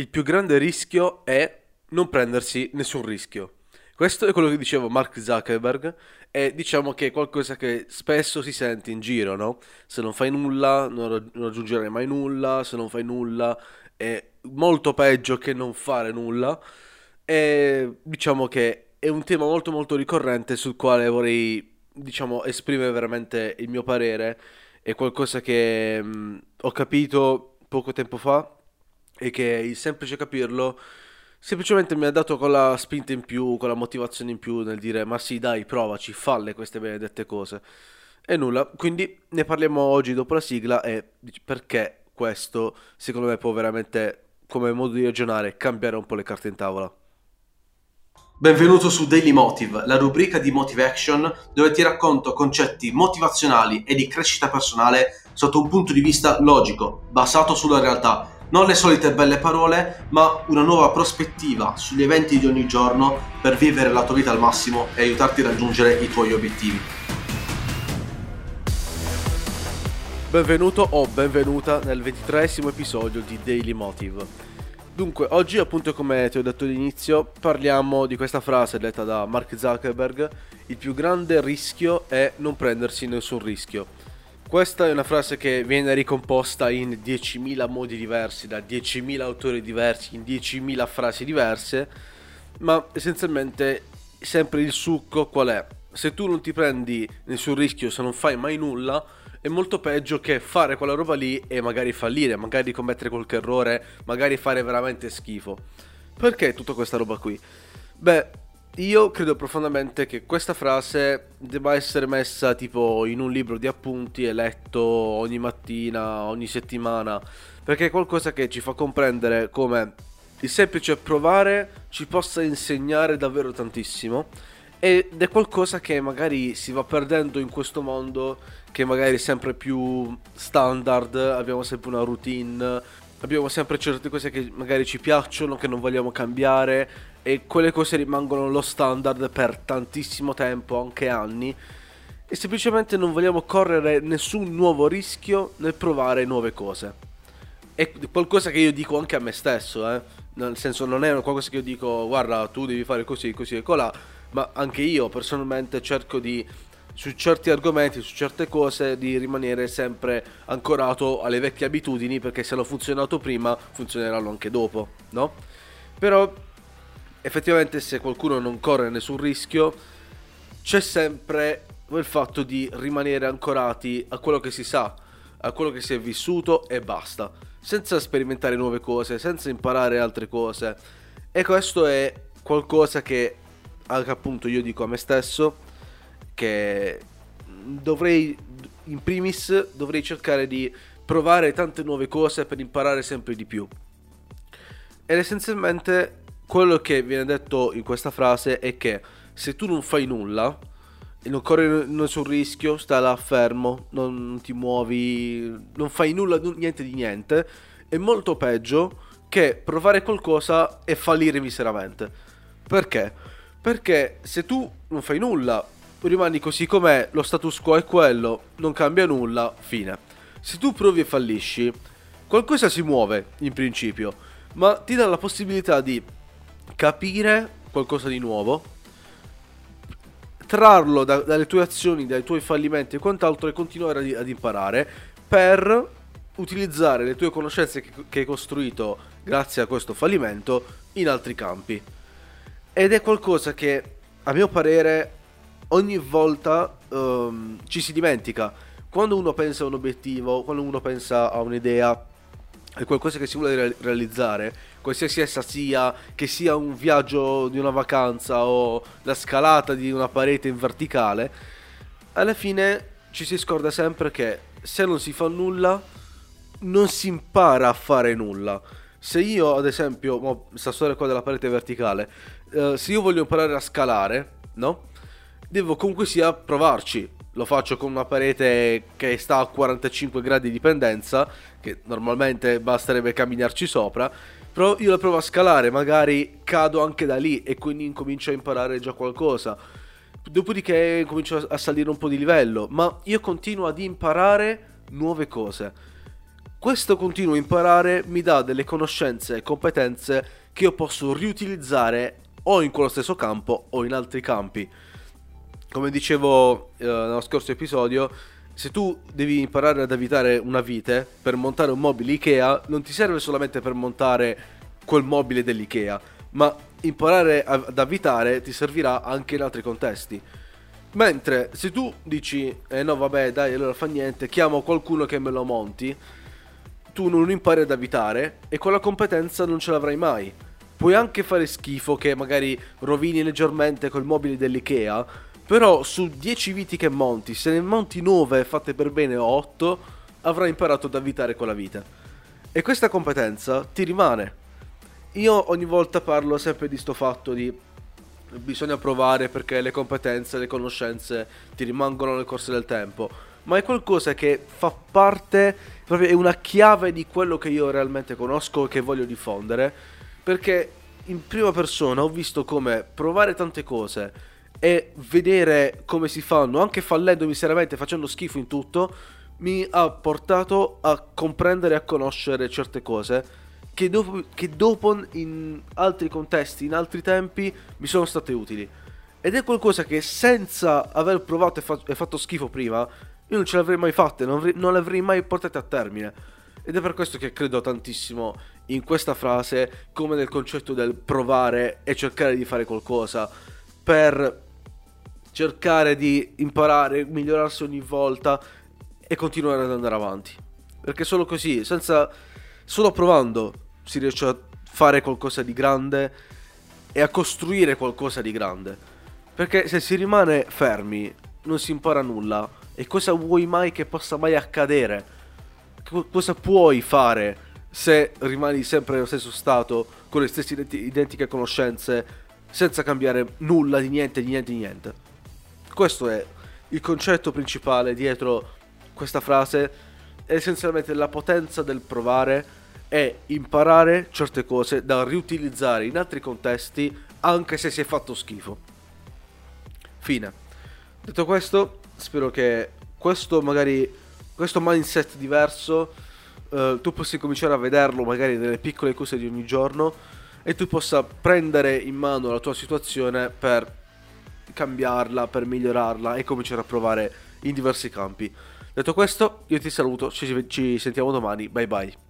Il più grande rischio è non prendersi nessun rischio. Questo è quello che diceva Mark Zuckerberg e diciamo che è qualcosa che spesso si sente in giro, no? Se non fai nulla non, raggiungerai mai nulla, se non fai nulla è molto peggio che non fare nulla e diciamo che è un tema molto molto ricorrente sul quale vorrei diciamo esprimere veramente il mio parere, è qualcosa che mh, ho capito poco tempo fa e che il semplice capirlo semplicemente mi ha dato quella spinta in più, quella motivazione in più nel dire ma sì dai provaci, falle queste benedette cose. E nulla, quindi ne parliamo oggi dopo la sigla e perché questo secondo me può veramente come modo di ragionare cambiare un po' le carte in tavola. Benvenuto su Daily Motive, la rubrica di Motive Action dove ti racconto concetti motivazionali e di crescita personale sotto un punto di vista logico, basato sulla realtà non le solite belle parole, ma una nuova prospettiva sugli eventi di ogni giorno per vivere la tua vita al massimo e aiutarti a raggiungere i tuoi obiettivi. Benvenuto o benvenuta nel ventitresimo episodio di Daily Motive. Dunque, oggi appunto come ti ho detto all'inizio, parliamo di questa frase detta da Mark Zuckerberg, il più grande rischio è non prendersi nessun rischio. Questa è una frase che viene ricomposta in 10.000 modi diversi, da 10.000 autori diversi, in 10.000 frasi diverse, ma essenzialmente sempre il succo qual è? Se tu non ti prendi nessun rischio, se non fai mai nulla, è molto peggio che fare quella roba lì e magari fallire, magari commettere qualche errore, magari fare veramente schifo. Perché tutta questa roba qui? Beh, io credo profondamente che questa frase debba essere messa tipo in un libro di appunti e letto ogni mattina, ogni settimana, perché è qualcosa che ci fa comprendere come il semplice provare ci possa insegnare davvero tantissimo ed è qualcosa che magari si va perdendo in questo mondo che magari è sempre più standard, abbiamo sempre una routine, abbiamo sempre certe cose che magari ci piacciono, che non vogliamo cambiare e quelle cose rimangono lo standard per tantissimo tempo, anche anni, e semplicemente non vogliamo correre nessun nuovo rischio nel provare nuove cose. È qualcosa che io dico anche a me stesso, eh? nel senso non è qualcosa che io dico guarda tu devi fare così, così e colà, ma anche io personalmente cerco di su certi argomenti, su certe cose, di rimanere sempre ancorato alle vecchie abitudini perché se hanno funzionato prima funzioneranno anche dopo, no? Però effettivamente se qualcuno non corre nessun rischio, c'è sempre il fatto di rimanere ancorati a quello che si sa, a quello che si è vissuto e basta, senza sperimentare nuove cose, senza imparare altre cose. E questo è qualcosa che anche appunto io dico a me stesso che dovrei in primis dovrei cercare di provare tante nuove cose per imparare sempre di più. Ed essenzialmente quello che viene detto in questa frase è che se tu non fai nulla e non corri nessun rischio, stai là fermo, non ti muovi, non fai nulla, niente di niente, è molto peggio che provare qualcosa e fallire miseramente. Perché? Perché se tu non fai nulla, rimani così com'è, lo status quo è quello, non cambia nulla, fine. Se tu provi e fallisci, qualcosa si muove in principio, ma ti dà la possibilità di capire qualcosa di nuovo, trarlo da, dalle tue azioni, dai tuoi fallimenti e quant'altro e continuare ad, ad imparare per utilizzare le tue conoscenze che, che hai costruito grazie a questo fallimento in altri campi. Ed è qualcosa che, a mio parere, ogni volta um, ci si dimentica. Quando uno pensa a un obiettivo, quando uno pensa a un'idea, è qualcosa che si vuole realizzare, qualsiasi essa sia, che sia un viaggio di una vacanza o la scalata di una parete in verticale, alla fine ci si scorda sempre che se non si fa nulla, non si impara a fare nulla. Se io, ad esempio, questa storia qua della parete verticale, uh, se io voglio imparare a scalare, no? Devo comunque sia provarci lo faccio con una parete che sta a 45 gradi di pendenza, che normalmente basterebbe camminarci sopra, però io la provo a scalare, magari cado anche da lì e quindi incomincio a imparare già qualcosa. Dopodiché comincio a salire un po' di livello, ma io continuo ad imparare nuove cose. questo continuo imparare mi dà delle conoscenze e competenze che io posso riutilizzare o in quello stesso campo o in altri campi. Come dicevo eh, nello scorso episodio, se tu devi imparare ad avvitare una vite per montare un mobile Ikea, non ti serve solamente per montare quel mobile dell'Ikea, ma imparare ad avvitare ti servirà anche in altri contesti. Mentre se tu dici, eh no vabbè dai allora fa niente, chiamo qualcuno che me lo monti, tu non impari ad avvitare e quella competenza non ce l'avrai mai. Puoi anche fare schifo che magari rovini leggermente col mobile dell'Ikea, però su 10 viti che monti, se ne monti 9 fatte per bene o 8, avrai imparato ad avvitare quella vite. E questa competenza ti rimane. Io ogni volta parlo sempre di sto fatto di bisogna provare perché le competenze, le conoscenze ti rimangono nel corso del tempo, ma è qualcosa che fa parte, proprio è una chiave di quello che io realmente conosco e che voglio diffondere, perché in prima persona ho visto come provare tante cose e vedere come si fanno, anche fallendo miseramente, facendo schifo in tutto, mi ha portato a comprendere e a conoscere certe cose che dopo, che dopo in altri contesti, in altri tempi, mi sono state utili. Ed è qualcosa che senza aver provato e, fa- e fatto schifo prima, io non ce l'avrei mai fatta, non, avrei, non l'avrei mai portate a termine. Ed è per questo che credo tantissimo in questa frase, come nel concetto del provare e cercare di fare qualcosa per cercare di imparare, migliorarsi ogni volta e continuare ad andare avanti. Perché solo così, senza solo provando si riesce a fare qualcosa di grande e a costruire qualcosa di grande. Perché se si rimane fermi non si impara nulla. E cosa vuoi mai che possa mai accadere? cosa puoi fare se rimani sempre nello stesso stato, con le stesse identiche conoscenze, senza cambiare nulla di niente, di niente, di niente? Questo è il concetto principale dietro questa frase. È essenzialmente la potenza del provare è imparare certe cose da riutilizzare in altri contesti anche se si è fatto schifo. Fine. Detto questo, spero che questo magari questo mindset diverso uh, tu possa cominciare a vederlo magari nelle piccole cose di ogni giorno e tu possa prendere in mano la tua situazione per cambiarla, per migliorarla e cominciare a provare in diversi campi. Detto questo, io ti saluto, ci, ci sentiamo domani, bye bye.